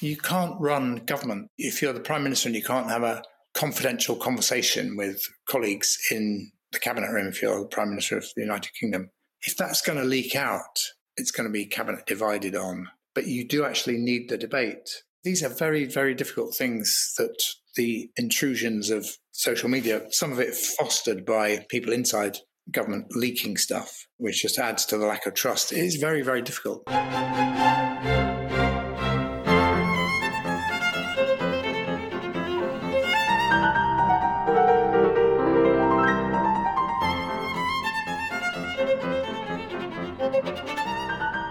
You can't run government if you're the prime minister and you can't have a confidential conversation with colleagues in the cabinet room if you're the prime minister of the United Kingdom. If that's going to leak out, it's going to be cabinet divided on. But you do actually need the debate. These are very, very difficult things that the intrusions of social media, some of it fostered by people inside government leaking stuff, which just adds to the lack of trust, it is very, very difficult.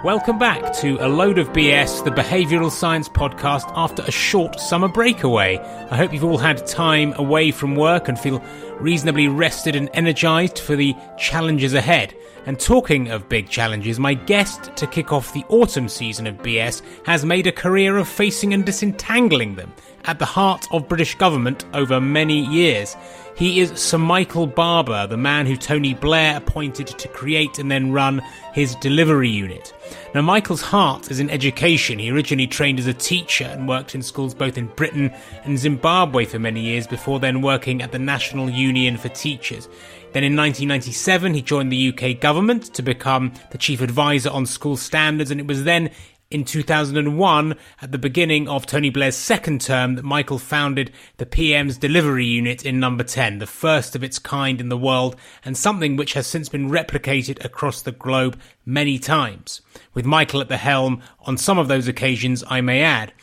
Welcome back to A Load of BS, the behavioural science podcast after a short summer breakaway. I hope you've all had time away from work and feel reasonably rested and energised for the challenges ahead. And talking of big challenges, my guest to kick off the autumn season of BS has made a career of facing and disentangling them at the heart of British government over many years. He is Sir Michael Barber, the man who Tony Blair appointed to create and then run his delivery unit. Now, Michael's heart is in education. He originally trained as a teacher and worked in schools both in Britain and Zimbabwe for many years before then working at the National Union for Teachers. Then in 1997, he joined the UK government to become the chief advisor on school standards, and it was then in 2001, at the beginning of Tony Blair's second term, that Michael founded the PM's delivery unit in number 10, the first of its kind in the world, and something which has since been replicated across the globe many times. With Michael at the helm on some of those occasions, I may add.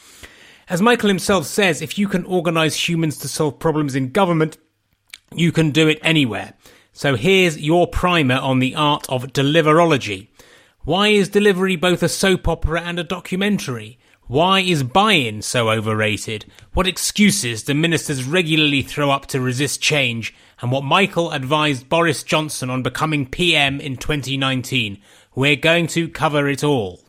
As Michael himself says, if you can organise humans to solve problems in government, you can do it anywhere. So here's your primer on the art of deliverology. Why is delivery both a soap opera and a documentary? Why is buy-in so overrated? What excuses do ministers regularly throw up to resist change? And what Michael advised Boris Johnson on becoming PM in 2019? We're going to cover it all.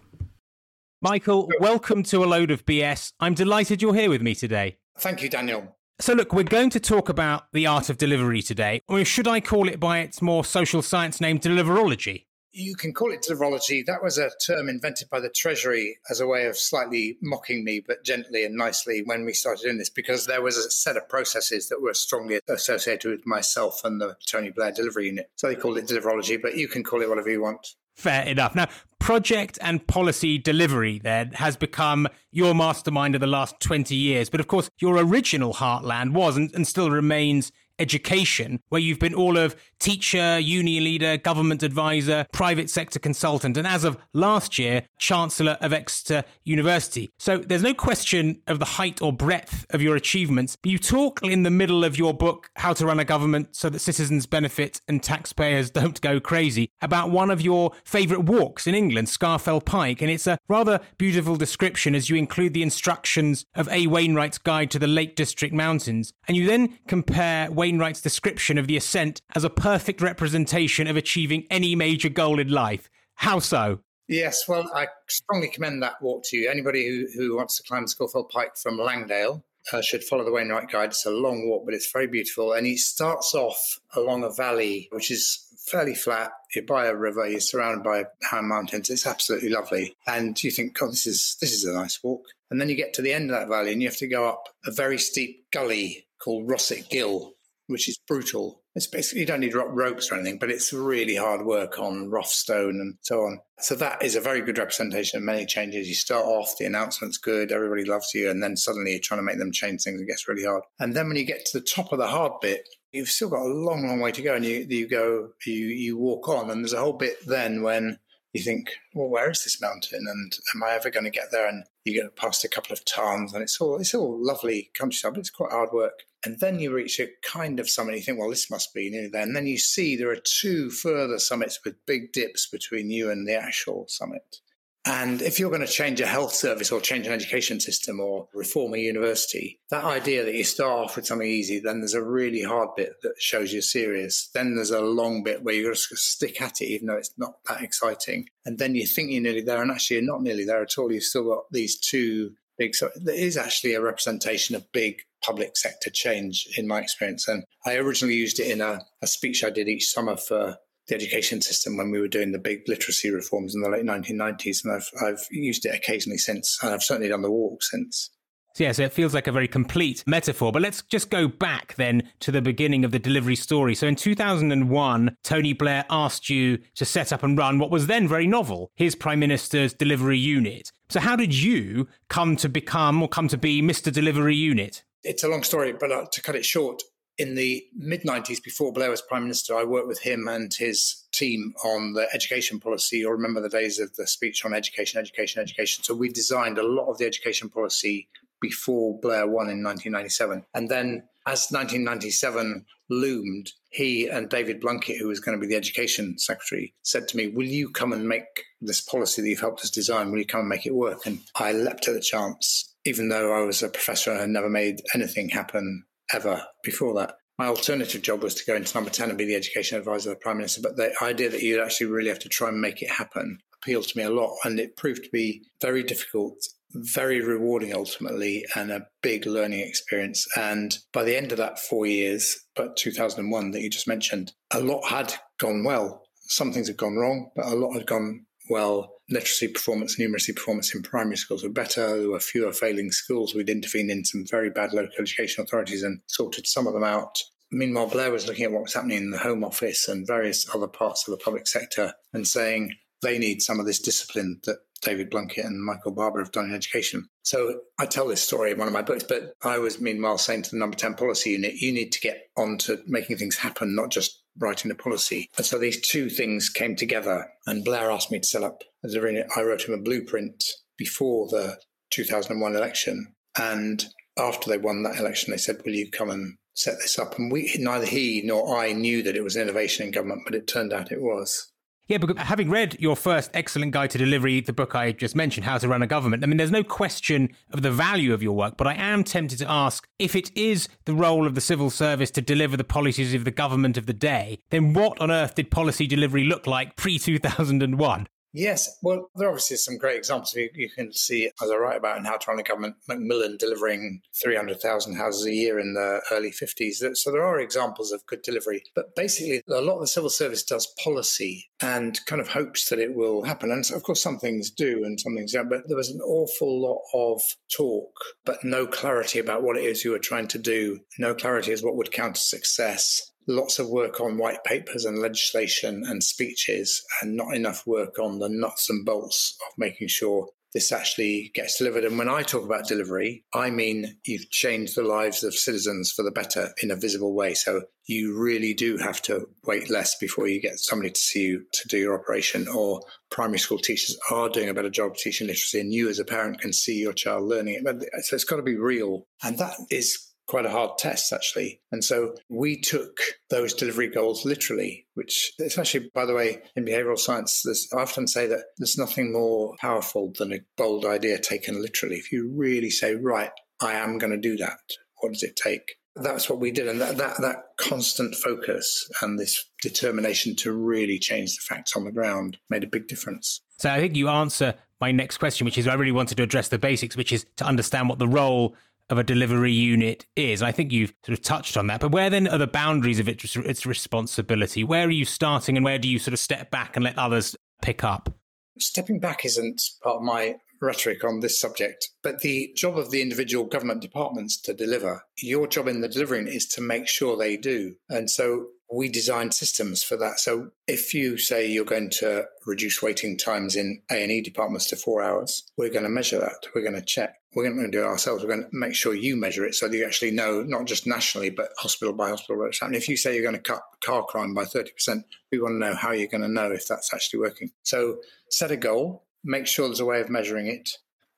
Michael, welcome to a load of BS. I'm delighted you're here with me today. Thank you, Daniel. So, look, we're going to talk about the art of delivery today, or should I call it by its more social science name, deliverology? You can call it deliverology. That was a term invented by the Treasury as a way of slightly mocking me, but gently and nicely when we started doing this, because there was a set of processes that were strongly associated with myself and the Tony Blair delivery unit. So they called it deliverology, but you can call it whatever you want. Fair enough. Now, project and policy delivery then has become your mastermind of the last 20 years. But of course, your original heartland was and, and still remains education, where you've been all of teacher, union leader, government advisor, private sector consultant, and as of last year, Chancellor of Exeter University. So there's no question of the height or breadth of your achievements. You talk in the middle of your book, How to Run a Government So That Citizens Benefit and Taxpayers Don't Go Crazy, about one of your favourite walks in England, Scafell Pike. And it's a rather beautiful description as you include the instructions of A. Wainwright's Guide to the Lake District Mountains. And you then compare description of the ascent as a perfect representation of achieving any major goal in life. How so? Yes, well, I strongly commend that walk to you. Anybody who, who wants to climb Scafell Pike from Langdale uh, should follow the Wainwright Guide. It's a long walk, but it's very beautiful. And he starts off along a valley, which is fairly flat. You're by a river. You're surrounded by high mountains. It's absolutely lovely. And you think, God, this is this is a nice walk. And then you get to the end of that valley, and you have to go up a very steep gully called Rossett Gill, which is brutal. It's basically, you don't need ropes or anything, but it's really hard work on rough stone and so on. So that is a very good representation of many changes. You start off, the announcement's good, everybody loves you, and then suddenly you're trying to make them change things, it gets really hard. And then when you get to the top of the hard bit, you've still got a long, long way to go, and you you go, you you walk on, and there's a whole bit then when you think, well, where is this mountain, and am I ever going to get there? And you get past a couple of tarns, and it's all it's all lovely countryside, but it's quite hard work. And then you reach a kind of summit. You think, well, this must be nearly there. And then you see there are two further summits with big dips between you and the actual summit. And if you're going to change a health service or change an education system or reform a university, that idea that you start off with something easy, then there's a really hard bit that shows you're serious. Then there's a long bit where you're just going to stick at it, even though it's not that exciting. And then you think you're nearly there, and actually you're not nearly there at all. You've still got these two big. So there is actually a representation of big public sector change in my experience. And I originally used it in a, a speech I did each summer for the education system when we were doing the big literacy reforms in the late 1990s. And I've, I've used it occasionally since, and I've certainly done the walk since. So yeah, so it feels like a very complete metaphor. But let's just go back then to the beginning of the delivery story. So in 2001, Tony Blair asked you to set up and run what was then very novel, his Prime Minister's delivery unit. So how did you come to become or come to be Mr. Delivery Unit? It's a long story, but uh, to cut it short, in the mid 90s, before Blair was Prime Minister, I worked with him and his team on the education policy. You'll remember the days of the speech on education, education, education. So we designed a lot of the education policy before Blair won in 1997. And then as 1997 loomed, he and David Blunkett, who was going to be the education secretary, said to me, Will you come and make this policy that you've helped us design? Will you come and make it work? And I leapt at the chance, even though I was a professor and had never made anything happen ever before that. My alternative job was to go into number 10 and be the education advisor of the Prime Minister. But the idea that you'd actually really have to try and make it happen appealed to me a lot. And it proved to be very difficult very rewarding ultimately and a big learning experience. And by the end of that four years, but 2001 that you just mentioned, a lot had gone well. Some things had gone wrong, but a lot had gone well. Literacy performance, numeracy performance in primary schools were better. There were fewer failing schools. We'd intervened in some very bad local education authorities and sorted some of them out. Meanwhile, Blair was looking at what was happening in the Home Office and various other parts of the public sector and saying they need some of this discipline that David Blunkett and Michael Barber have done in education. So I tell this story in one of my books, but I was meanwhile saying to the number 10 policy unit, you need to get on to making things happen, not just writing the policy. And so these two things came together and Blair asked me to set up a delivery I wrote him a blueprint before the 2001 election. And after they won that election, they said, will you come and set this up? And we, neither he nor I knew that it was innovation in government, but it turned out it was. Yeah, because having read your first excellent guide to delivery, the book I just mentioned, How to Run a Government, I mean, there's no question of the value of your work, but I am tempted to ask if it is the role of the civil service to deliver the policies of the government of the day, then what on earth did policy delivery look like pre 2001? Yes, well, there obviously some great examples you, you can see, as I write about in How to Run a Government, Macmillan delivering 300,000 houses a year in the early 50s. So there are examples of good delivery. But basically, a lot of the civil service does policy and kind of hopes that it will happen. And of course, some things do and some things don't. But there was an awful lot of talk, but no clarity about what it is you were trying to do, no clarity as what would count as success lots of work on white papers and legislation and speeches, and not enough work on the nuts and bolts of making sure this actually gets delivered. And when I talk about delivery, I mean you've changed the lives of citizens for the better in a visible way. So you really do have to wait less before you get somebody to see you to do your operation, or primary school teachers are doing a better job teaching literacy, and you as a parent can see your child learning it. So it's got to be real. And that is quite a hard test, actually. And so we took those delivery goals literally, which it's actually, by the way, in behavioral science, I often say that there's nothing more powerful than a bold idea taken literally. If you really say, right, I am going to do that, what does it take? That's what we did. And that, that, that constant focus and this determination to really change the facts on the ground made a big difference. So I think you answer my next question, which is I really wanted to address the basics, which is to understand what the role of a delivery unit is. I think you've sort of touched on that, but where then are the boundaries of its, its responsibility? Where are you starting and where do you sort of step back and let others pick up? Stepping back isn't part of my rhetoric on this subject, but the job of the individual government departments to deliver. Your job in the delivering is to make sure they do. And so we design systems for that. So if you say you're going to reduce waiting times in A&E departments to four hours, we're going to measure that. We're going to check. We're going to do it ourselves. We're going to make sure you measure it so that you actually know, not just nationally, but hospital by hospital what's happening. If you say you're going to cut car crime by 30%, we want to know how you're going to know if that's actually working. So set a goal, make sure there's a way of measuring it,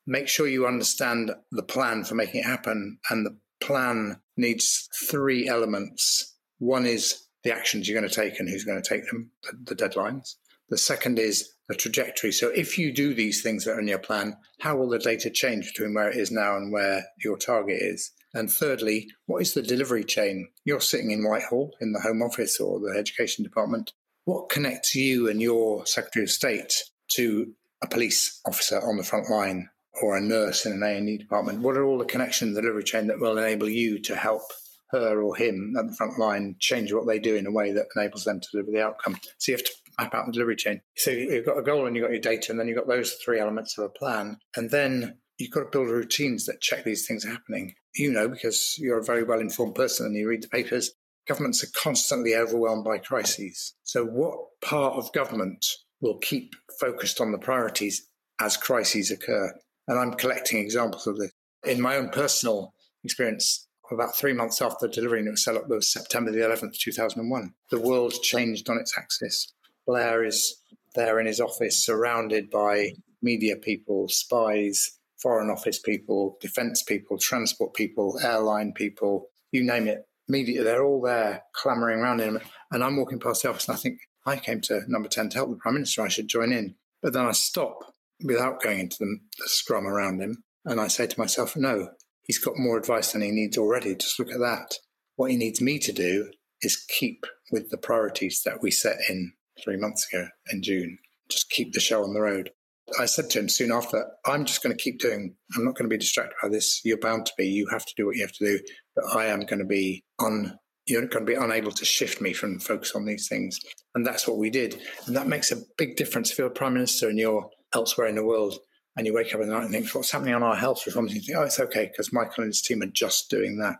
make sure you understand the plan for making it happen. And the plan needs three elements. One is the actions you're going to take and who's going to take them, the, the deadlines. The second is the trajectory. So if you do these things that are in your plan, how will the data change between where it is now and where your target is? And thirdly, what is the delivery chain? You're sitting in Whitehall in the Home Office or the Education Department. What connects you and your Secretary of State to a police officer on the front line or a nurse in an A&E department? What are all the connections in the delivery chain that will enable you to help her or him at the front line change what they do in a way that enables them to deliver the outcome. So you have to map out the delivery chain. So you've got a goal and you've got your data, and then you've got those three elements of a plan. And then you've got to build routines that check these things happening. You know, because you're a very well informed person and you read the papers, governments are constantly overwhelmed by crises. So, what part of government will keep focused on the priorities as crises occur? And I'm collecting examples of this. In my own personal experience, about three months after delivering it was set up was September the 11th, 2001. The world changed on its axis. Blair is there in his office, surrounded by media people, spies, foreign office people, defense people, transport people, airline people, you name it. Media, they're all there clamoring around him. And I'm walking past the office and I think, I came to number 10 to help the Prime Minister, I should join in. But then I stop without going into the, the scrum around him. And I say to myself, no, he's got more advice than he needs already. Just look at that. What he needs me to do is keep with the priorities that we set in three months ago in June. Just keep the show on the road. I said to him soon after, I'm just going to keep doing, I'm not going to be distracted by this. You're bound to be. You have to do what you have to do. But I am going to be on, you're going to be unable to shift me from focus on these things. And that's what we did. And that makes a big difference if you're a prime minister and you're elsewhere in the world and you wake up in the night and think, what's happening on our health reforms? And you think, oh, it's okay because Michael and his team are just doing that.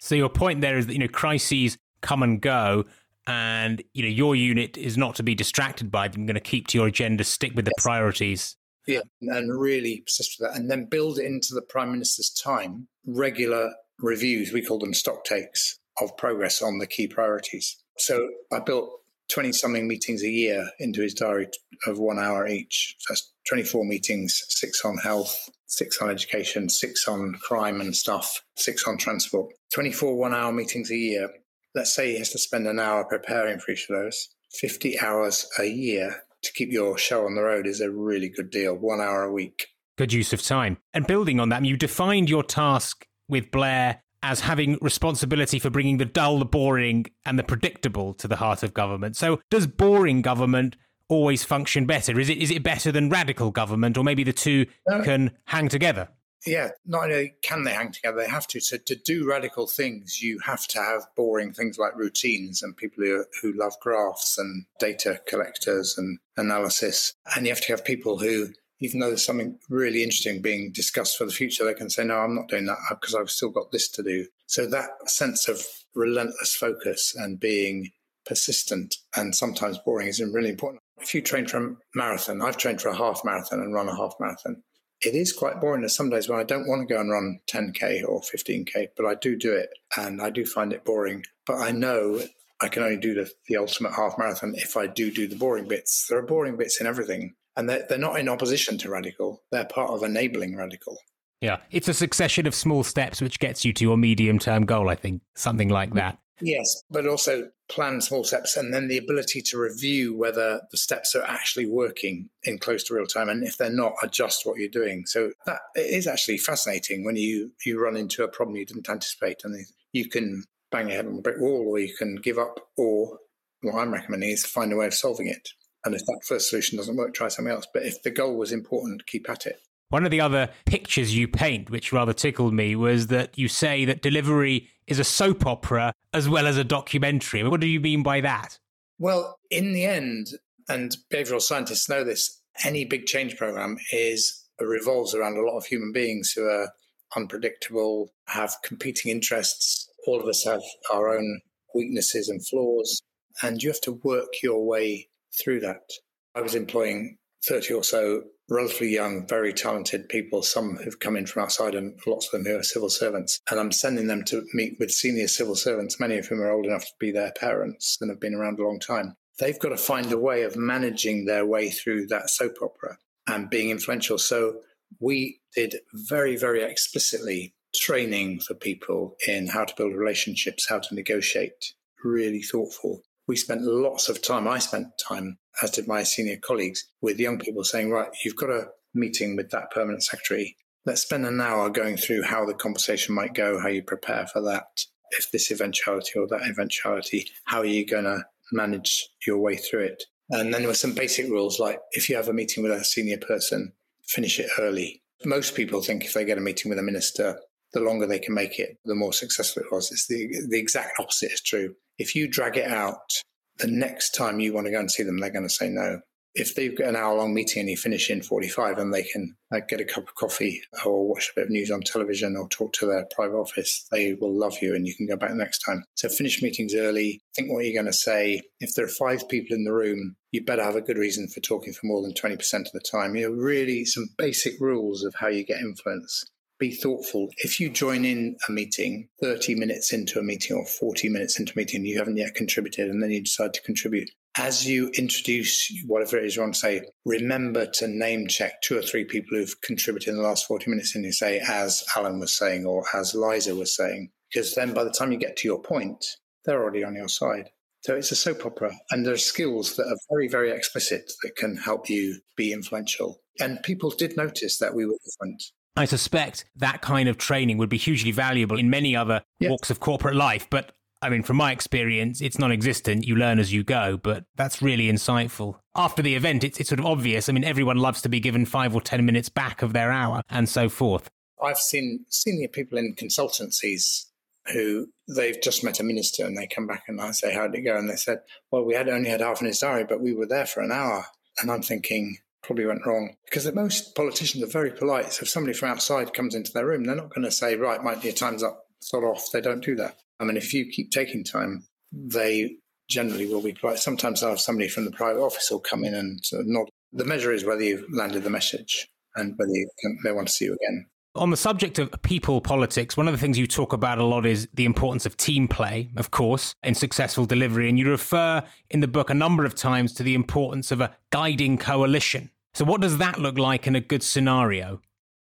So your point there is that, you know, crises come and go and you know your unit is not to be distracted by them. Going to keep to your agenda, stick with the yes. priorities. Yeah, and really persist with that, and then build into the prime minister's time regular reviews. We call them stock takes of progress on the key priorities. So I built twenty something meetings a year into his diary of one hour each. So that's twenty four meetings, six on health, six on education, six on crime and stuff, six on transport. Twenty four one hour meetings a year let's say he has to spend an hour preparing for each of those, 50 hours a year to keep your show on the road is a really good deal, one hour a week. Good use of time. And building on that, you defined your task with Blair as having responsibility for bringing the dull, the boring, and the predictable to the heart of government. So, does boring government always function better? Is it is it better than radical government, or maybe the two no. can hang together? yeah, not only can they hang together, they have to. So to do radical things, you have to have boring things like routines and people who, who love graphs and data collectors and analysis. And you have to have people who, even though there's something really interesting being discussed for the future, they can say, no, I'm not doing that because I've still got this to do. So that sense of relentless focus and being persistent and sometimes boring is really important. If you train for a marathon, I've trained for a half marathon and run a half marathon it is quite boring. There's some days when I don't want to go and run 10K or 15K, but I do do it and I do find it boring. But I know I can only do the, the ultimate half marathon if I do do the boring bits. There are boring bits in everything. And they're, they're not in opposition to radical, they're part of enabling radical. Yeah, it's a succession of small steps which gets you to your medium term goal, I think, something like that. Yes, but also plan small steps and then the ability to review whether the steps are actually working in close to real time and if they're not adjust what you're doing. So that is actually fascinating when you you run into a problem you didn't anticipate and you can bang your head on a brick wall or you can give up or what i'm recommending is find a way of solving it and if that first solution doesn't work try something else but if the goal was important keep at it one of the other pictures you paint, which rather tickled me, was that you say that delivery is a soap opera as well as a documentary. What do you mean by that? Well, in the end, and behavioral scientists know this, any big change program is revolves around a lot of human beings who are unpredictable, have competing interests. All of us have our own weaknesses and flaws, and you have to work your way through that. I was employing 30 or so relatively young, very talented people, some who've come in from outside and lots of them who are civil servants. And I'm sending them to meet with senior civil servants, many of whom are old enough to be their parents and have been around a long time. They've got to find a way of managing their way through that soap opera and being influential. So we did very, very explicitly training for people in how to build relationships, how to negotiate, really thoughtful. We spent lots of time, I spent time as did my senior colleagues, with young people saying, right, you've got a meeting with that permanent secretary. Let's spend an hour going through how the conversation might go, how you prepare for that. If this eventuality or that eventuality, how are you going to manage your way through it? And then there were some basic rules like if you have a meeting with a senior person, finish it early. Most people think if they get a meeting with a minister, the longer they can make it, the more successful it was. It's the, the exact opposite is true. If you drag it out, the next time you want to go and see them, they're going to say no if they've got an hour long meeting and you finish in 45 and they can uh, get a cup of coffee or watch a bit of news on television or talk to their private office, they will love you and you can go back next time. So finish meetings early, think what you're going to say. If there are five people in the room, you better have a good reason for talking for more than 20% of the time. You know, really some basic rules of how you get influence be thoughtful. If you join in a meeting 30 minutes into a meeting or 40 minutes into a meeting, you haven't yet contributed, and then you decide to contribute, as you introduce whatever it is you want to say, remember to name check two or three people who've contributed in the last 40 minutes and you say, as Alan was saying, or as Liza was saying, because then by the time you get to your point, they're already on your side. So it's a soap opera, and there are skills that are very, very explicit that can help you be influential. And people did notice that we were different. I suspect that kind of training would be hugely valuable in many other yes. walks of corporate life. But I mean, from my experience, it's non existent. You learn as you go, but that's really insightful. After the event, it's, it's sort of obvious. I mean, everyone loves to be given five or 10 minutes back of their hour and so forth. I've seen senior people in consultancies who they've just met a minister and they come back and I say, How did it go? And they said, Well, we had only had half an his diary, but we were there for an hour. And I'm thinking, probably went wrong because most politicians are very polite. So if somebody from outside comes into their room, they're not going to say, Right, my time's up, sort off. They don't do that. I mean, if you keep taking time, they generally will be polite. Sometimes they'll have somebody from the private office will come in and sort of nod. The measure is whether you've landed the message and whether can, they want to see you again. On the subject of people politics, one of the things you talk about a lot is the importance of team play, of course, in successful delivery. And you refer in the book a number of times to the importance of a guiding coalition. So, what does that look like in a good scenario?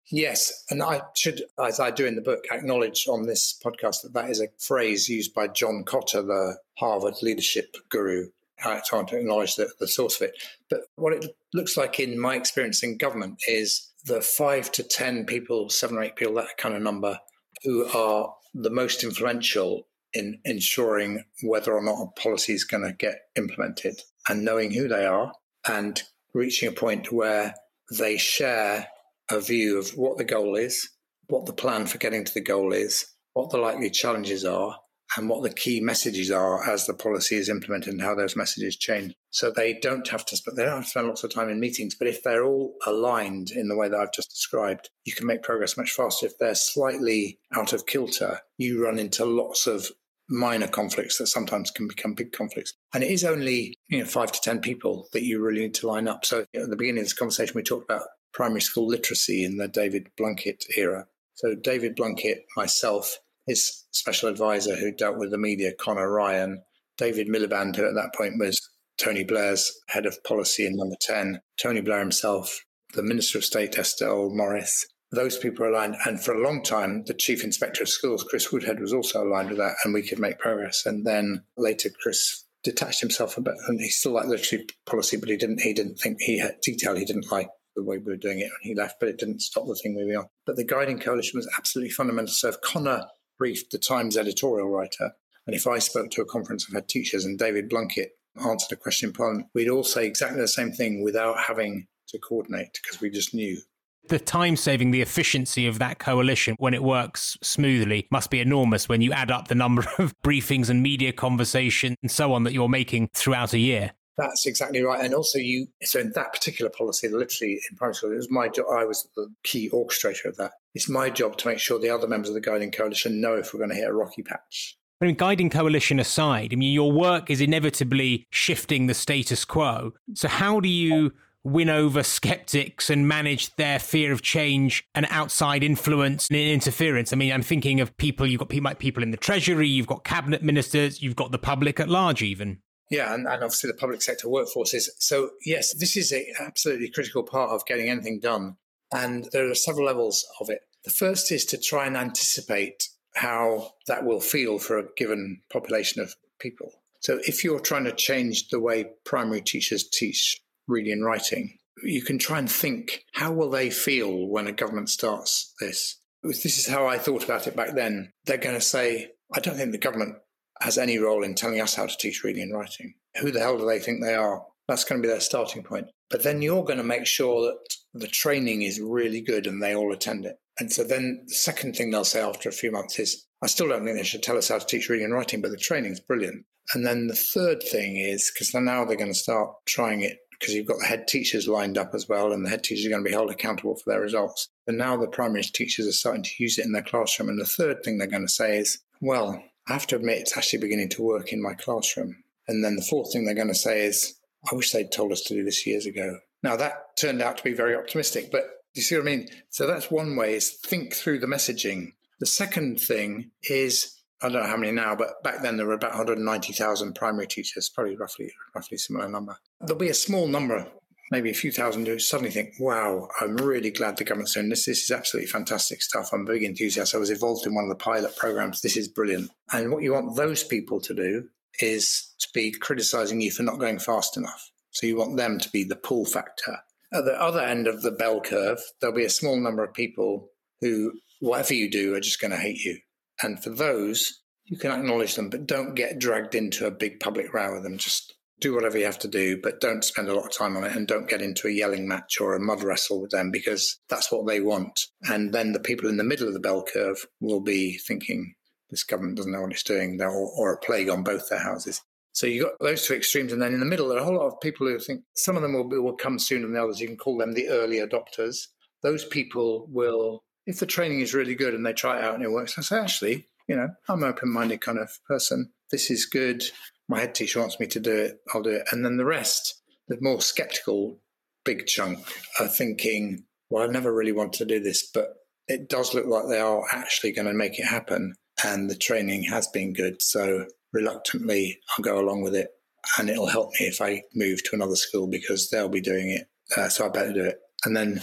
Yes, and I should, as I do in the book, acknowledge on this podcast that that is a phrase used by John Kotter, the Harvard leadership guru. Hard to acknowledge the, the source of it. But what it looks like in my experience in government is the five to 10 people, seven or eight people, that kind of number, who are the most influential in ensuring whether or not a policy is going to get implemented and knowing who they are and reaching a point where they share a view of what the goal is, what the plan for getting to the goal is, what the likely challenges are, and what the key messages are as the policy is implemented and how those messages change. So they don't have to spend, they don't have to spend lots of time in meetings, but if they're all aligned in the way that I've just described, you can make progress much faster. If they're slightly out of kilter, you run into lots of minor conflicts that sometimes can become big conflicts. And it is only, you know, five to 10 people that you really need to line up. So at the beginning of this conversation, we talked about primary school literacy in the David Blunkett era. So David Blunkett, myself, his special advisor who dealt with the media, Conor Ryan, David Miliband, who at that point was Tony Blair's head of policy in number 10, Tony Blair himself, the Minister of State, Estelle Morris. Those people are aligned. And for a long time, the Chief Inspector of Schools, Chris Woodhead, was also aligned with that, and we could make progress. And then later, Chris detached himself a bit, and he still liked literacy policy, but he didn't. He didn't think he had detail he didn't like the way we were doing it when he left, but it didn't stop the thing moving on. But the guiding coalition was absolutely fundamental. So if Conor briefed the Times editorial writer, and if I spoke to a conference of head teachers and David Blunkett answered a question in Parliament, we'd all say exactly the same thing without having to coordinate because we just knew. The time saving, the efficiency of that coalition when it works smoothly must be enormous when you add up the number of briefings and media conversation and so on that you're making throughout a year. That's exactly right. And also, you so in that particular policy, literally in primary school, it was my job. I was the key orchestrator of that. It's my job to make sure the other members of the guiding coalition know if we're going to hit a rocky patch. I mean, guiding coalition aside, I mean, your work is inevitably shifting the status quo. So, how do you win over skeptics and manage their fear of change and outside influence and interference? I mean, I'm thinking of people, you've got people in the Treasury, you've got cabinet ministers, you've got the public at large, even. Yeah, and, and obviously the public sector workforces. So, yes, this is an absolutely critical part of getting anything done. And there are several levels of it. The first is to try and anticipate how that will feel for a given population of people. So, if you're trying to change the way primary teachers teach reading and writing, you can try and think how will they feel when a government starts this? This is how I thought about it back then. They're going to say, I don't think the government has any role in telling us how to teach reading and writing. Who the hell do they think they are? That's going to be their starting point. But then you're going to make sure that the training is really good and they all attend it. And so then the second thing they'll say after a few months is, I still don't think they should tell us how to teach reading and writing, but the training's brilliant. And then the third thing is, because now they're going to start trying it because you've got the head teachers lined up as well, and the head teachers are going to be held accountable for their results. And now the primary teachers are starting to use it in their classroom. And the third thing they're going to say is, well, I have to admit it's actually beginning to work in my classroom. And then the fourth thing they're going to say is, I wish they'd told us to do this years ago. Now that turned out to be very optimistic, but do you see what I mean? So that's one way is think through the messaging. The second thing is I don't know how many now, but back then there were about 190,000 primary teachers, probably roughly roughly similar number. There'll be a small number, maybe a few thousand, who suddenly think, "Wow, I'm really glad the government's doing this. This is absolutely fantastic stuff. I'm a big enthusiast. I was involved in one of the pilot programs. This is brilliant." And what you want those people to do is to be criticizing you for not going fast enough. So you want them to be the pull factor. At the other end of the bell curve, there'll be a small number of people who, whatever you do, are just going to hate you and for those, you can acknowledge them, but don't get dragged into a big public row with them. Just do whatever you have to do, but don't spend a lot of time on it and don't get into a yelling match or a mud wrestle with them because that's what they want. And then the people in the middle of the bell curve will be thinking, this government doesn't know what it's doing, or, or a plague on both their houses. So you've got those two extremes. And then in the middle, there are a whole lot of people who think some of them will, will come sooner than the others. You can call them the early adopters. Those people will if the training is really good and they try it out and it works, I say, actually, you know, I'm an open minded kind of person. This is good. My head teacher wants me to do it. I'll do it. And then the rest, the more skeptical big chunk, are thinking, well, I've never really wanted to do this, but it does look like they are actually going to make it happen. And the training has been good. So reluctantly, I'll go along with it. And it'll help me if I move to another school because they'll be doing it. Uh, so I better do it. And then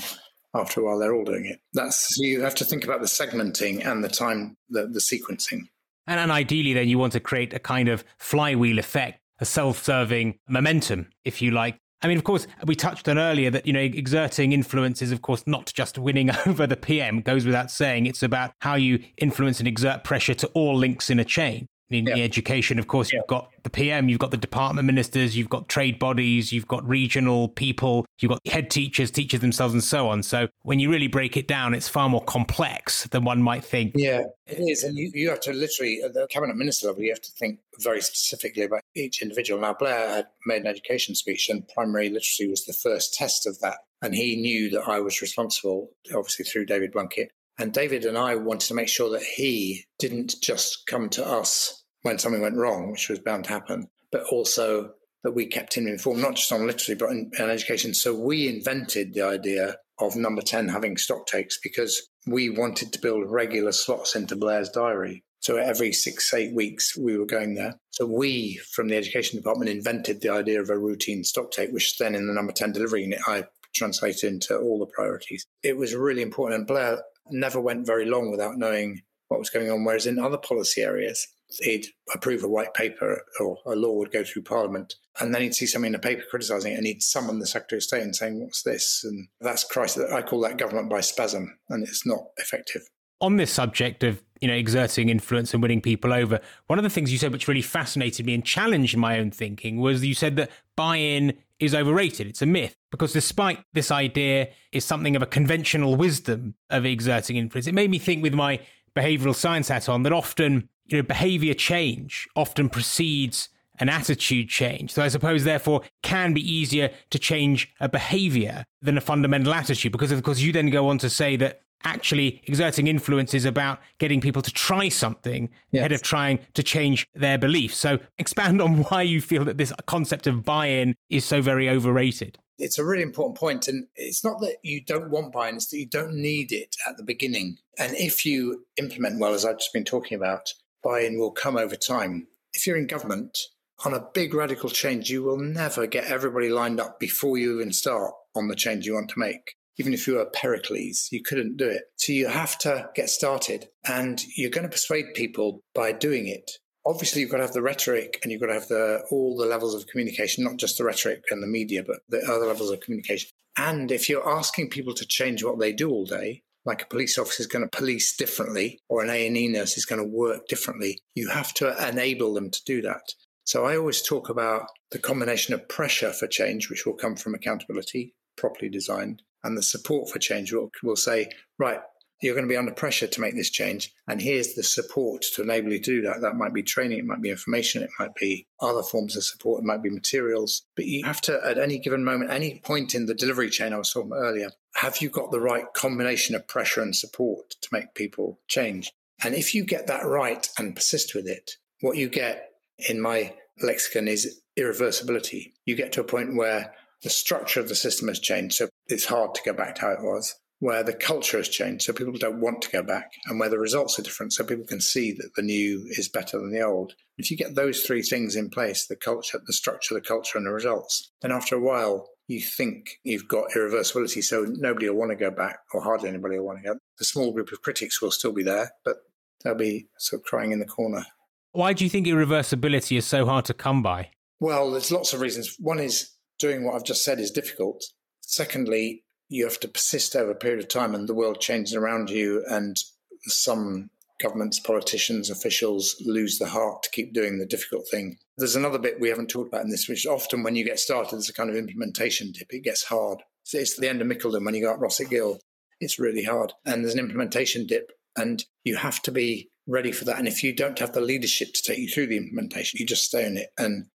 after a while they're all doing it. That's you have to think about the segmenting and the time, the, the sequencing. And, and ideally, then you want to create a kind of flywheel effect, a self-serving momentum, if you like. I mean, of course, we touched on earlier that, you know, exerting influence is, of course, not just winning over the PM, goes without saying. It's about how you influence and exert pressure to all links in a chain in yeah. education, of course, yeah. you've got the PM, you've got the department ministers, you've got trade bodies, you've got regional people, you've got head teachers, teachers themselves, and so on. So when you really break it down, it's far more complex than one might think. Yeah, it is. And you, you have to literally, at the cabinet minister level, you have to think very specifically about each individual. Now, Blair had made an education speech, and primary literacy was the first test of that. And he knew that I was responsible, obviously through David Blunkett, and David and I wanted to make sure that he didn't just come to us when something went wrong, which was bound to happen, but also that we kept him informed, not just on literacy, but in, in education. So we invented the idea of number 10 having stock takes because we wanted to build regular slots into Blair's diary. So every six, eight weeks, we were going there. So we, from the education department, invented the idea of a routine stock take, which then in the number 10 delivery unit, I translated into all the priorities. It was really important. And Blair never went very long without knowing what was going on. Whereas in other policy areas, he'd approve a white paper or a law would go through Parliament, and then he'd see something in the paper criticising it, and he'd summon the Secretary of State and saying, "What's this?" And that's crisis. I call that government by spasm, and it's not effective. On this subject of you know exerting influence and winning people over, one of the things you said which really fascinated me and challenged my own thinking was you said that buy-in is overrated. It's a myth because despite this idea is something of a conventional wisdom of exerting influence, it made me think with my behavioral science hat on that often, you know, behavior change often precedes an attitude change. So I suppose, therefore, can be easier to change a behavior than a fundamental attitude, because of course you then go on to say that actually exerting influence is about getting people to try something yes. ahead of trying to change their beliefs. So expand on why you feel that this concept of buy-in is so very overrated. It's a really important point, and it's not that you don't want buy-in; it's that you don't need it at the beginning. And if you implement well, as I've just been talking about, buy-in will come over time. If you're in government on a big radical change, you will never get everybody lined up before you even start on the change you want to make. Even if you were Pericles, you couldn't do it. So you have to get started, and you're going to persuade people by doing it obviously you've got to have the rhetoric and you've got to have the all the levels of communication, not just the rhetoric and the media, but the other levels of communication. And if you're asking people to change what they do all day, like a police officer is going to police differently or an A&E nurse is going to work differently, you have to enable them to do that. So I always talk about the combination of pressure for change, which will come from accountability, properly designed, and the support for change will, will say, right, you're going to be under pressure to make this change. And here's the support to enable you to do that. That might be training, it might be information, it might be other forms of support, it might be materials. But you have to, at any given moment, any point in the delivery chain I was talking about earlier, have you got the right combination of pressure and support to make people change? And if you get that right and persist with it, what you get in my lexicon is irreversibility. You get to a point where the structure of the system has changed. So it's hard to go back to how it was where the culture has changed, so people don't want to go back, and where the results are different, so people can see that the new is better than the old. If you get those three things in place the culture, the structure, the culture, and the results then after a while, you think you've got irreversibility, so nobody will want to go back, or hardly anybody will want to go. The small group of critics will still be there, but they'll be sort of crying in the corner. Why do you think irreversibility is so hard to come by? Well, there's lots of reasons. One is doing what I've just said is difficult. Secondly, you have to persist over a period of time and the world changes around you and some governments, politicians, officials lose the heart to keep doing the difficult thing. There's another bit we haven't talked about in this, which often when you get started, there's a kind of implementation dip. It gets hard. So it's the end of Mickleden when you go up Rossett Gill. It's really hard. And there's an implementation dip, and you have to be ready for that. And if you don't have the leadership to take you through the implementation, you just stay in it. And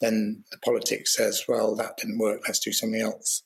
then the politics says, well, that didn't work. Let's do something else.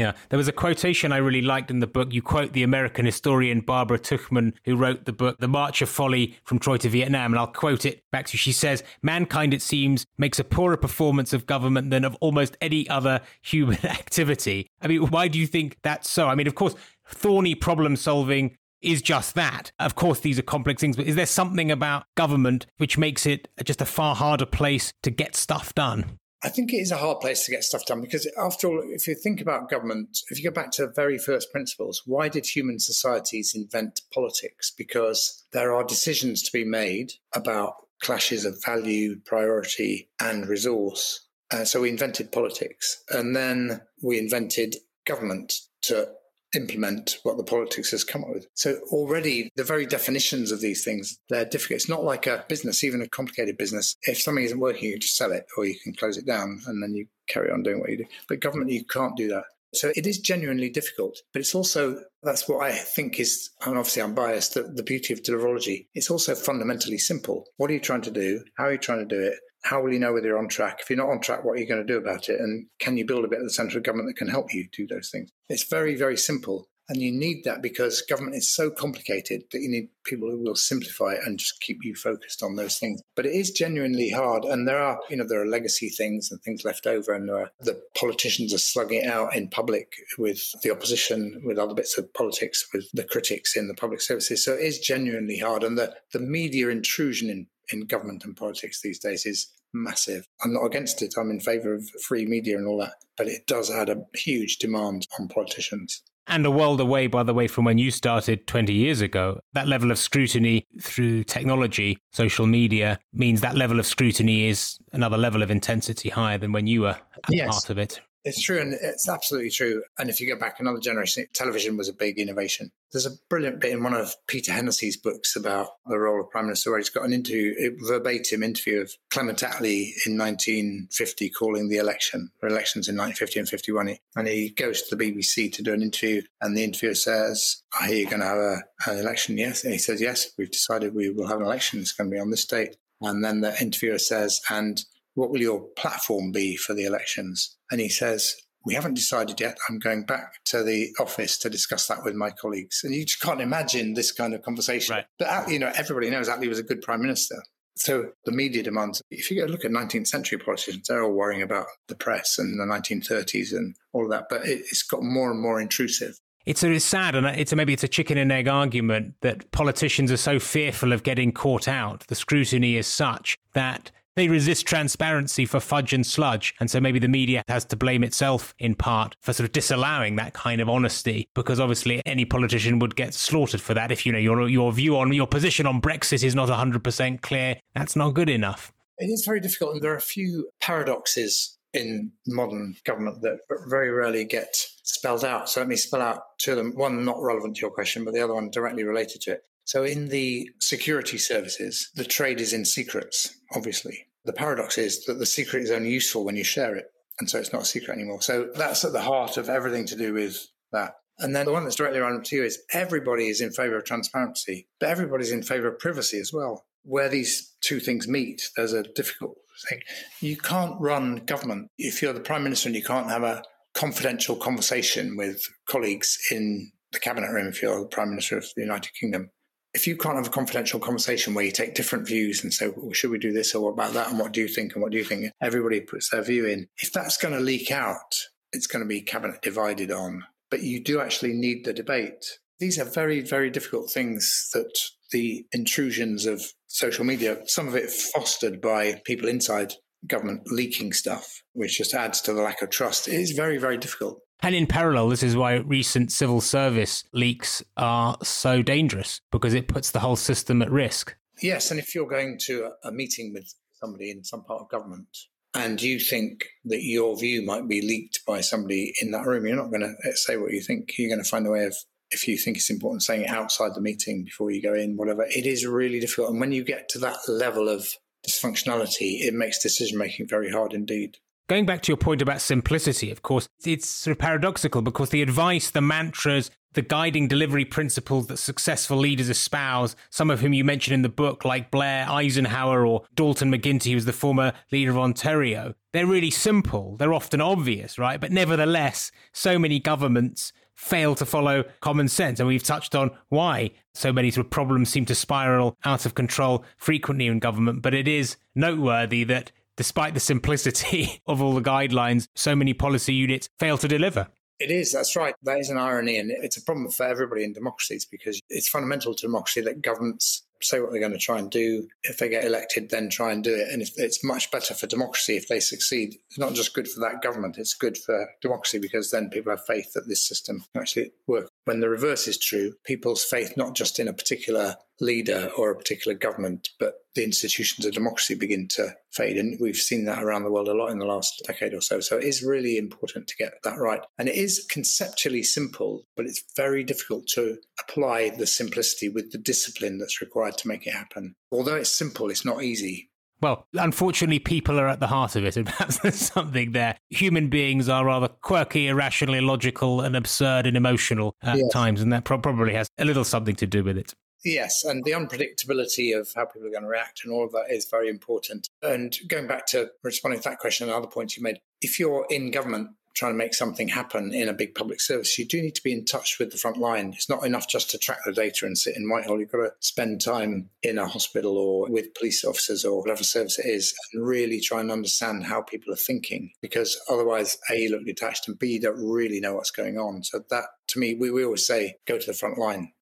Yeah, there was a quotation I really liked in the book. You quote the American historian Barbara Tuchman, who wrote the book The March of Folly from Troy to Vietnam, and I'll quote it back to you. She says, Mankind, it seems, makes a poorer performance of government than of almost any other human activity. I mean, why do you think that's so? I mean, of course, thorny problem solving is just that. Of course, these are complex things, but is there something about government which makes it just a far harder place to get stuff done? I think it is a hard place to get stuff done because, after all, if you think about government, if you go back to the very first principles, why did human societies invent politics? Because there are decisions to be made about clashes of value, priority, and resource. Uh, so we invented politics. And then we invented government to implement what the politics has come up with. So already the very definitions of these things, they're difficult. It's not like a business, even a complicated business. If something isn't working, you just sell it or you can close it down and then you carry on doing what you do. But government, you can't do that. So it is genuinely difficult, but it's also, that's what I think is, and obviously I'm biased, the, the beauty of deliverology. It's also fundamentally simple. What are you trying to do? How are you trying to do it? How will you know whether you're on track? If you're not on track, what are you going to do about it? And can you build a bit of the central government that can help you do those things? It's very, very simple. And you need that because government is so complicated that you need people who will simplify it and just keep you focused on those things. But it is genuinely hard. And there are, you know, there are legacy things and things left over. And are, the politicians are slugging it out in public with the opposition, with other bits of politics, with the critics in the public services. So it is genuinely hard. And the, the media intrusion in in government and politics these days is massive. I'm not against it. I'm in favour of free media and all that, but it does add a huge demand on politicians. And a world away, by the way, from when you started 20 years ago. That level of scrutiny through technology, social media, means that level of scrutiny is another level of intensity higher than when you were yes. part of it. It's true, and it's absolutely true. And if you go back another generation, television was a big innovation. There's a brilliant bit in one of Peter Hennessy's books about the role of prime minister, where he's got an interview, a verbatim interview of Clement Attlee in 1950 calling the election, or elections in 1950 and 51. And he goes to the BBC to do an interview, and the interviewer says, "I hear you're going to have a, an election, yes?" And he says, "Yes, we've decided we will have an election. It's going to be on this date." And then the interviewer says, "And what will your platform be for the elections?" And he says, we haven't decided yet. I'm going back to the office to discuss that with my colleagues. And you just can't imagine this kind of conversation. Right. But, you know, everybody knows Attlee was a good prime minister. So the media demands, if you go look at 19th century politicians, they're all worrying about the press and the 1930s and all of that. But it, it's got more and more intrusive. It's, it's sad, and it's a, maybe it's a chicken and egg argument that politicians are so fearful of getting caught out. The scrutiny is such that they resist transparency for fudge and sludge. And so maybe the media has to blame itself in part for sort of disallowing that kind of honesty, because obviously any politician would get slaughtered for that. If, you know, your, your view on your position on Brexit is not 100% clear, that's not good enough. It is very difficult. And there are a few paradoxes in modern government that very rarely get spelled out. So let me spell out two of them. One not relevant to your question, but the other one directly related to it. So, in the security services, the trade is in secrets, obviously. The paradox is that the secret is only useful when you share it. And so it's not a secret anymore. So, that's at the heart of everything to do with that. And then the one that's directly relevant to you is everybody is in favor of transparency, but everybody's in favor of privacy as well. Where these two things meet, there's a difficult thing. You can't run government if you're the prime minister and you can't have a confidential conversation with colleagues in the cabinet room if you're the prime minister of the United Kingdom. If you can't have a confidential conversation where you take different views and say, well, should we do this or what about that? And what do you think? And what do you think? Everybody puts their view in. If that's going to leak out, it's going to be cabinet divided on. But you do actually need the debate. These are very, very difficult things that the intrusions of social media, some of it fostered by people inside government leaking stuff, which just adds to the lack of trust. It is very, very difficult. And in parallel, this is why recent civil service leaks are so dangerous because it puts the whole system at risk. Yes. And if you're going to a meeting with somebody in some part of government and you think that your view might be leaked by somebody in that room, you're not going to eh, say what you think. You're going to find a way of, if you think it's important, saying it outside the meeting before you go in, whatever. It is really difficult. And when you get to that level of dysfunctionality, it makes decision making very hard indeed. Going back to your point about simplicity, of course, it's sort of paradoxical because the advice, the mantras, the guiding delivery principles that successful leaders espouse, some of whom you mention in the book, like Blair Eisenhower or Dalton McGuinty, who was the former leader of Ontario, they're really simple. They're often obvious, right? But nevertheless, so many governments fail to follow common sense. And we've touched on why so many sort of problems seem to spiral out of control frequently in government. But it is noteworthy that despite the simplicity of all the guidelines, so many policy units fail to deliver. It is, that's right. That is an irony. And it's a problem for everybody in democracies because it's fundamental to democracy that governments say what they're going to try and do. If they get elected, then try and do it. And it's much better for democracy if they succeed. It's not just good for that government, it's good for democracy because then people have faith that this system can actually work. When the reverse is true, people's faith not just in a particular leader or a particular government, but the institutions of democracy begin to fade. And we've seen that around the world a lot in the last decade or so. So it is really important to get that right. And it is conceptually simple, but it's very difficult to apply the simplicity with the discipline that's required to make it happen. Although it's simple, it's not easy. Well, unfortunately, people are at the heart of it, and perhaps there's something there. Human beings are rather quirky, irrational, illogical, and absurd and emotional at yes. times, and that pro- probably has a little something to do with it. Yes, and the unpredictability of how people are going to react and all of that is very important. And going back to responding to that question and other points you made, if you're in government trying to make something happen in a big public service, you do need to be in touch with the front line. It's not enough just to track the data and sit in Whitehall. You've got to spend time in a hospital or with police officers or whatever service it is and really try and understand how people are thinking because otherwise, A, you look detached and B, you don't really know what's going on. So that, to me, we, we always say, go to the front line.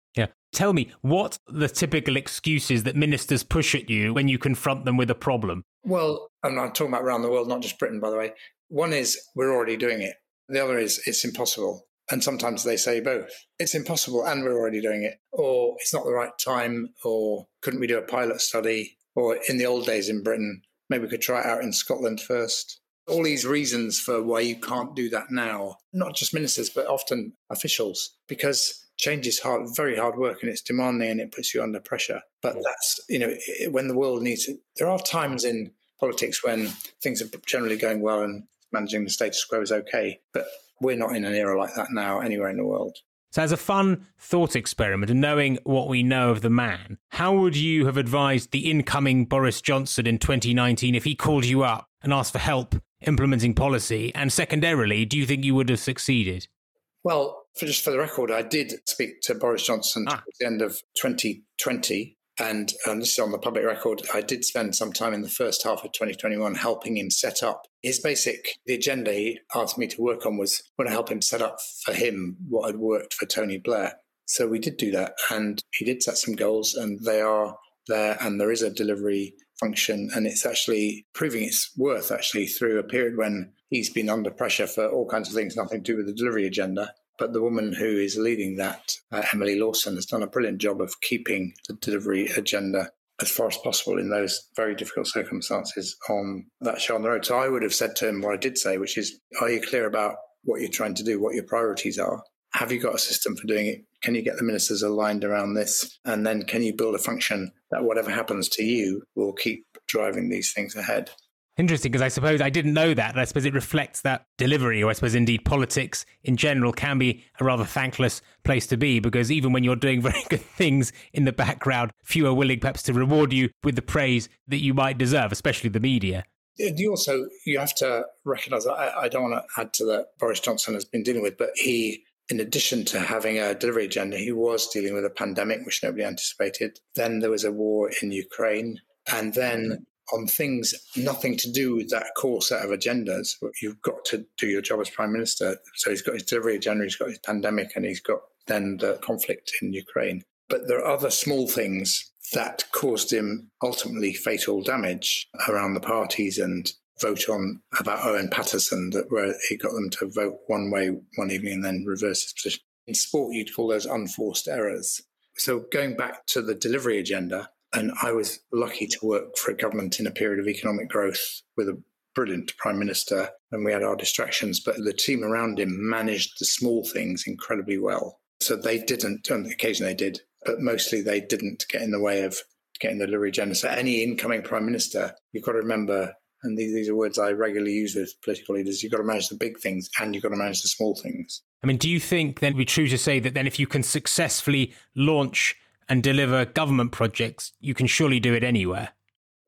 Tell me, what the typical excuses that ministers push at you when you confront them with a problem? Well, I'm, I'm talking about around the world, not just Britain, by the way. One is we're already doing it. The other is it's impossible. And sometimes they say both. It's impossible and we're already doing it. Or it's not the right time. Or couldn't we do a pilot study? Or in the old days in Britain, maybe we could try it out in Scotland first. All these reasons for why you can't do that now, not just ministers, but often officials, because change is hard, very hard work and it's demanding and it puts you under pressure. But that's, you know, when the world needs it, there are times in politics when things are generally going well and managing the status quo is okay. But we're not in an era like that now anywhere in the world. So, as a fun thought experiment and knowing what we know of the man, how would you have advised the incoming Boris Johnson in 2019 if he called you up and asked for help implementing policy? And secondarily, do you think you would have succeeded? Well, for just for the record, I did speak to Boris Johnson ah. at the end of 2020 and um, this is on the public record. I did spend some time in the first half of 2021 helping him set up his basic. The agenda he asked me to work on was want to help him set up for him what had worked for Tony Blair. So we did do that, and he did set some goals, and they are there, and there is a delivery function, and it's actually proving its worth actually through a period when he's been under pressure for all kinds of things, nothing to do with the delivery agenda. But the woman who is leading that, uh, Emily Lawson, has done a brilliant job of keeping the delivery agenda as far as possible in those very difficult circumstances on that show on the road. So I would have said to him what I did say, which is, are you clear about what you're trying to do, what your priorities are? Have you got a system for doing it? Can you get the ministers aligned around this? And then can you build a function that whatever happens to you will keep driving these things ahead? Interesting, because I suppose I didn't know that. I suppose it reflects that delivery, or I suppose indeed politics in general can be a rather thankless place to be, because even when you're doing very good things in the background, few are willing perhaps to reward you with the praise that you might deserve, especially the media. And You also you have to recognise. I, I don't want to add to that Boris Johnson has been dealing with, but he in addition to having a delivery agenda, he was dealing with a pandemic which nobody anticipated. Then there was a war in Ukraine. And then on things nothing to do with that core set of agendas. You've got to do your job as prime minister. So he's got his delivery agenda, he's got his pandemic, and he's got then the conflict in Ukraine. But there are other small things that caused him ultimately fatal damage around the parties and vote on about Owen Paterson that where he got them to vote one way one evening and then reverse his position. In sport, you'd call those unforced errors. So going back to the delivery agenda, and I was lucky to work for a government in a period of economic growth with a brilliant prime minister, and we had our distractions, but the team around him managed the small things incredibly well. So they didn't, on occasion they did, but mostly they didn't get in the way of getting the delivery agenda. Any incoming prime minister, you've got to remember, and these, these are words I regularly use with political leaders, you've got to manage the big things and you've got to manage the small things. I mean, do you think then it'd be true to say that then if you can successfully launch and deliver government projects, you can surely do it anywhere.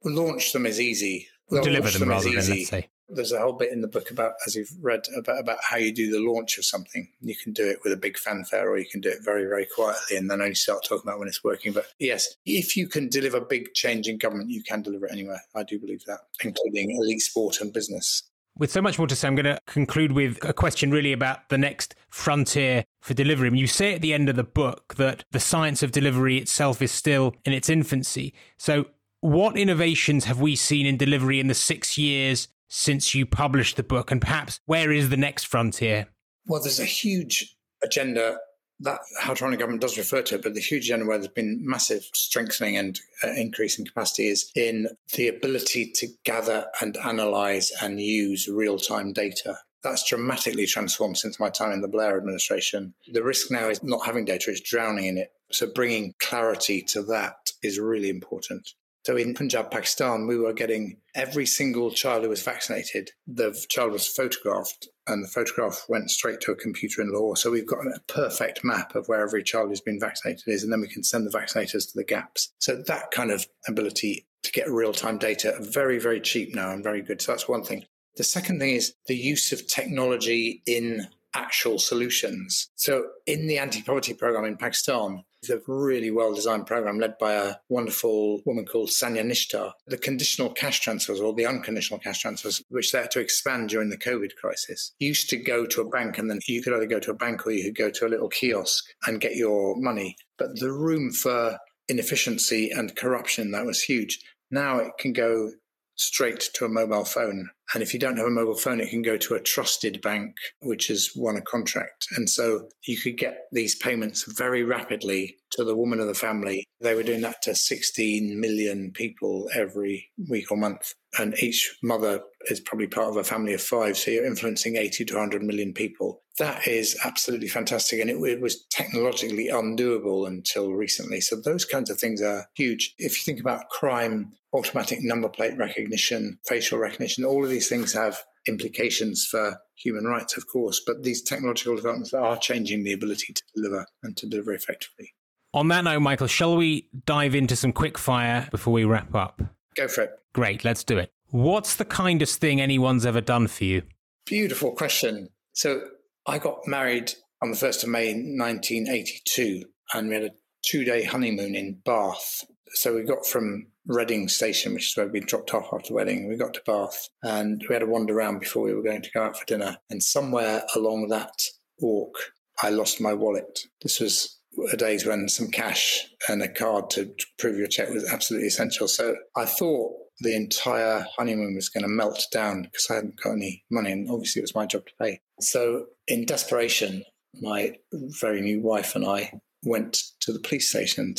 Launch them is easy. deliver them, them rather than, let's say. There's a whole bit in the book about, as you've read, about, about how you do the launch of something. You can do it with a big fanfare or you can do it very, very quietly and then only start talking about when it's working. But yes, if you can deliver big change in government, you can deliver it anywhere. I do believe that, including elite sport and business. With so much more to say, I'm going to conclude with a question really about the next frontier for delivery. I mean, you say at the end of the book that the science of delivery itself is still in its infancy. So, what innovations have we seen in delivery in the six years since you published the book? And perhaps where is the next frontier? Well, there's a huge agenda that how Toronto government does refer to it, but the huge agenda where there's been massive strengthening and uh, increase in capacity is in the ability to gather and analyze and use real time data. That's dramatically transformed since my time in the Blair administration. The risk now is not having data, it's drowning in it. So bringing clarity to that is really important. So in Punjab, Pakistan, we were getting every single child who was vaccinated, the child was photographed and the photograph went straight to a computer in Lahore. So we've got a perfect map of where every child who's been vaccinated is, and then we can send the vaccinators to the gaps. So that kind of ability to get real time data, very, very cheap now and very good. So that's one thing. The second thing is the use of technology in actual solutions. So in the anti-poverty program in Pakistan, it's a really well designed program led by a wonderful woman called Sania Nishtar. The conditional cash transfers or the unconditional cash transfers, which they had to expand during the COVID crisis, used to go to a bank and then you could either go to a bank or you could go to a little kiosk and get your money. But the room for inefficiency and corruption that was huge. Now it can go straight to a mobile phone. And if you don't have a mobile phone, it can go to a trusted bank, which has won a contract. And so you could get these payments very rapidly to the woman of the family. They were doing that to 16 million people every week or month. And each mother is probably part of a family of five. So you're influencing 80 to 100 million people. That is absolutely fantastic. And it, it was technologically undoable until recently. So those kinds of things are huge. If you think about crime, automatic number plate recognition, facial recognition, all of these things have implications for human rights, of course, but these technological developments are changing the ability to deliver and to deliver effectively. On that note, Michael, shall we dive into some quick fire before we wrap up? Go for it. Great, let's do it. What's the kindest thing anyone's ever done for you? Beautiful question. So I got married on the 1st of May 1982, and we had a two day honeymoon in Bath. So we got from Reading Station, which is where we dropped off after the wedding. We got to Bath and we had a wander around before we were going to go out for dinner. And somewhere along that walk, I lost my wallet. This was a days when some cash and a card to prove your check was absolutely essential. So I thought the entire honeymoon was going to melt down because I hadn't got any money, and obviously it was my job to pay. So, in desperation, my very new wife and I went to the police station and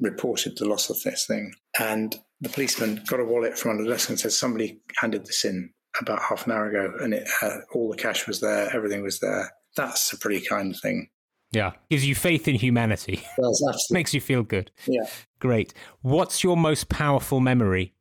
reported the loss of this thing. And the policeman got a wallet from under the desk and said, Somebody handed this in about half an hour ago, and it uh, all the cash was there, everything was there. That's a pretty kind thing. Yeah. Gives you faith in humanity. Makes you feel good. Yeah. Great. What's your most powerful memory?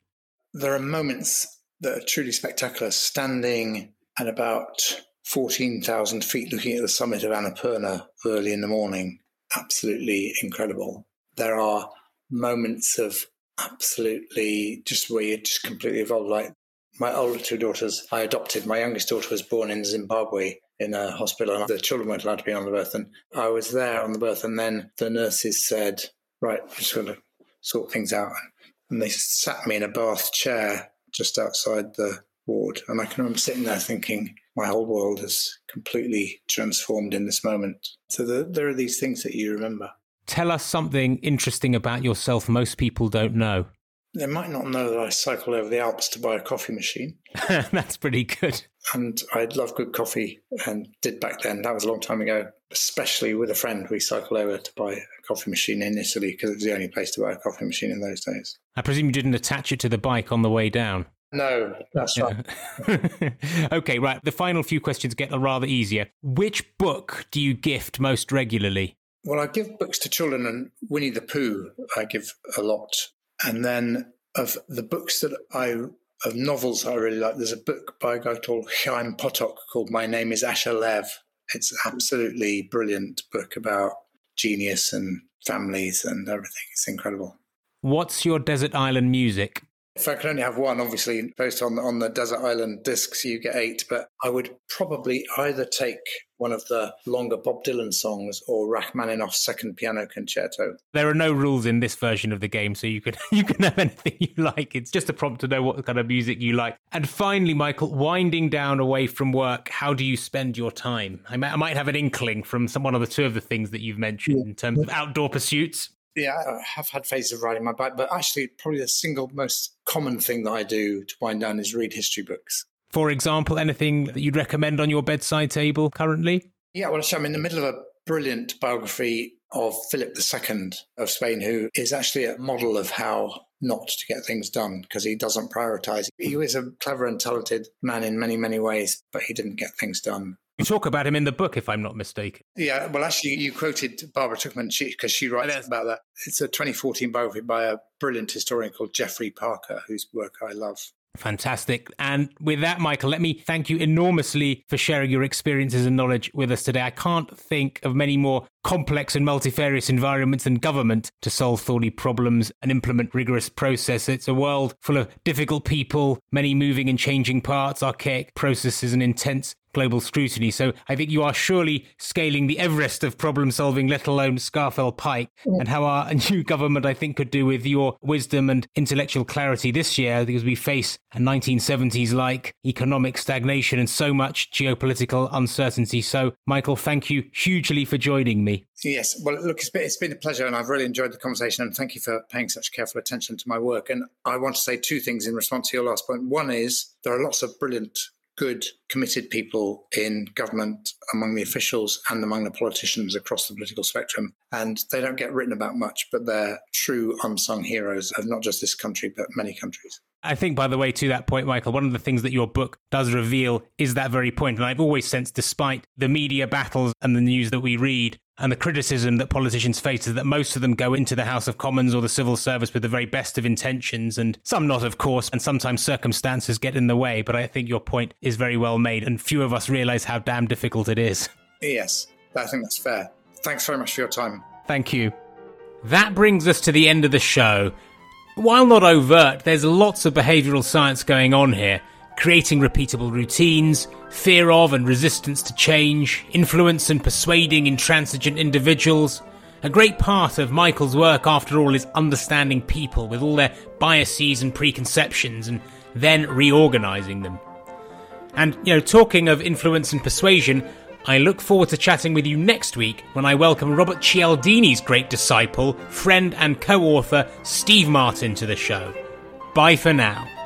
There are moments that are truly spectacular, standing at about 14,000 feet looking at the summit of Annapurna early in the morning. Absolutely incredible. There are moments of absolutely just where you just completely evolved. Like my older two daughters, I adopted. My youngest daughter was born in Zimbabwe in a hospital, and the children weren't allowed to be on the birth. And I was there on the birth, and then the nurses said, "Right, we're just going to sort things out." And they sat me in a bath chair just outside the ward, and I can remember sitting there thinking, "My whole world has completely transformed in this moment." So the, there are these things that you remember. Tell us something interesting about yourself most people don't know. They might not know that I cycled over the Alps to buy a coffee machine. That's pretty good. And I love good coffee and did back then. That was a long time ago, especially with a friend. We cycled over to buy a coffee machine in Italy because it was the only place to buy a coffee machine in those days. I presume you didn't attach it to the bike on the way down. No, that's right. okay, right. The final few questions get rather easier. Which book do you gift most regularly? Well, I give books to children, and Winnie the Pooh I give a lot. And then of the books that I of novels I really like, there's a book by a guy called Chaim Potok called My Name is Asher Lev. It's an absolutely brilliant book about genius and families and everything. It's incredible. What's your desert island music? If I could only have one, obviously, based on on the desert island discs, you get eight. But I would probably either take one of the longer Bob Dylan songs or Rachmaninoff's Second Piano Concerto. There are no rules in this version of the game, so you can you can have anything you like. It's just a prompt to know what kind of music you like. And finally, Michael, winding down away from work, how do you spend your time? I might, I might have an inkling from some one of the two of the things that you've mentioned yeah. in terms of outdoor pursuits yeah, I have had phases of riding my bike, but actually, probably the single most common thing that I do to wind down is read history books. For example, anything that you'd recommend on your bedside table currently? Yeah, well, I'm in the middle of a brilliant biography of Philip II of Spain, who is actually a model of how not to get things done because he doesn't prioritize. He was a clever and talented man in many, many ways, but he didn't get things done. You talk about him in the book, if I'm not mistaken. Yeah, well, actually, you quoted Barbara Tuchman because she, she writes about that. It's a 2014 biography by a brilliant historian called Geoffrey Parker, whose work I love. Fantastic. And with that, Michael, let me thank you enormously for sharing your experiences and knowledge with us today. I can't think of many more complex and multifarious environments than government to solve thorny problems and implement rigorous process. It's a world full of difficult people, many moving and changing parts, archaic processes, and intense global scrutiny. So I think you are surely scaling the Everest of problem solving, let alone Scafell Pike, and how our new government, I think, could do with your wisdom and intellectual clarity this year, because we face a 1970s like economic stagnation and so much geopolitical uncertainty. So, Michael, thank you hugely for joining me. Yes, well, look, it's been, it's been a pleasure, and I've really enjoyed the conversation. And thank you for paying such careful attention to my work. And I want to say two things in response to your last point. One is there are lots of brilliant good, committed people in government, among the officials, and among the politicians across the political spectrum. And they don't get written about much, but they're true unsung heroes of not just this country, but many countries. I think, by the way, to that point, Michael, one of the things that your book does reveal is that very point. And I've always sensed, despite the media battles and the news that we read, and the criticism that politicians face is that most of them go into the House of Commons or the civil service with the very best of intentions, and some not, of course, and sometimes circumstances get in the way. But I think your point is very well made, and few of us realize how damn difficult it is. Yes, I think that's fair. Thanks very much for your time. Thank you. That brings us to the end of the show. While not overt, there's lots of behavioural science going on here creating repeatable routines, fear of and resistance to change, influence and persuading intransigent individuals. A great part of Michael's work, after all, is understanding people with all their biases and preconceptions and then reorganizing them. And, you know, talking of influence and persuasion, I look forward to chatting with you next week when I welcome Robert Cialdini's great disciple, friend, and co author, Steve Martin, to the show. Bye for now.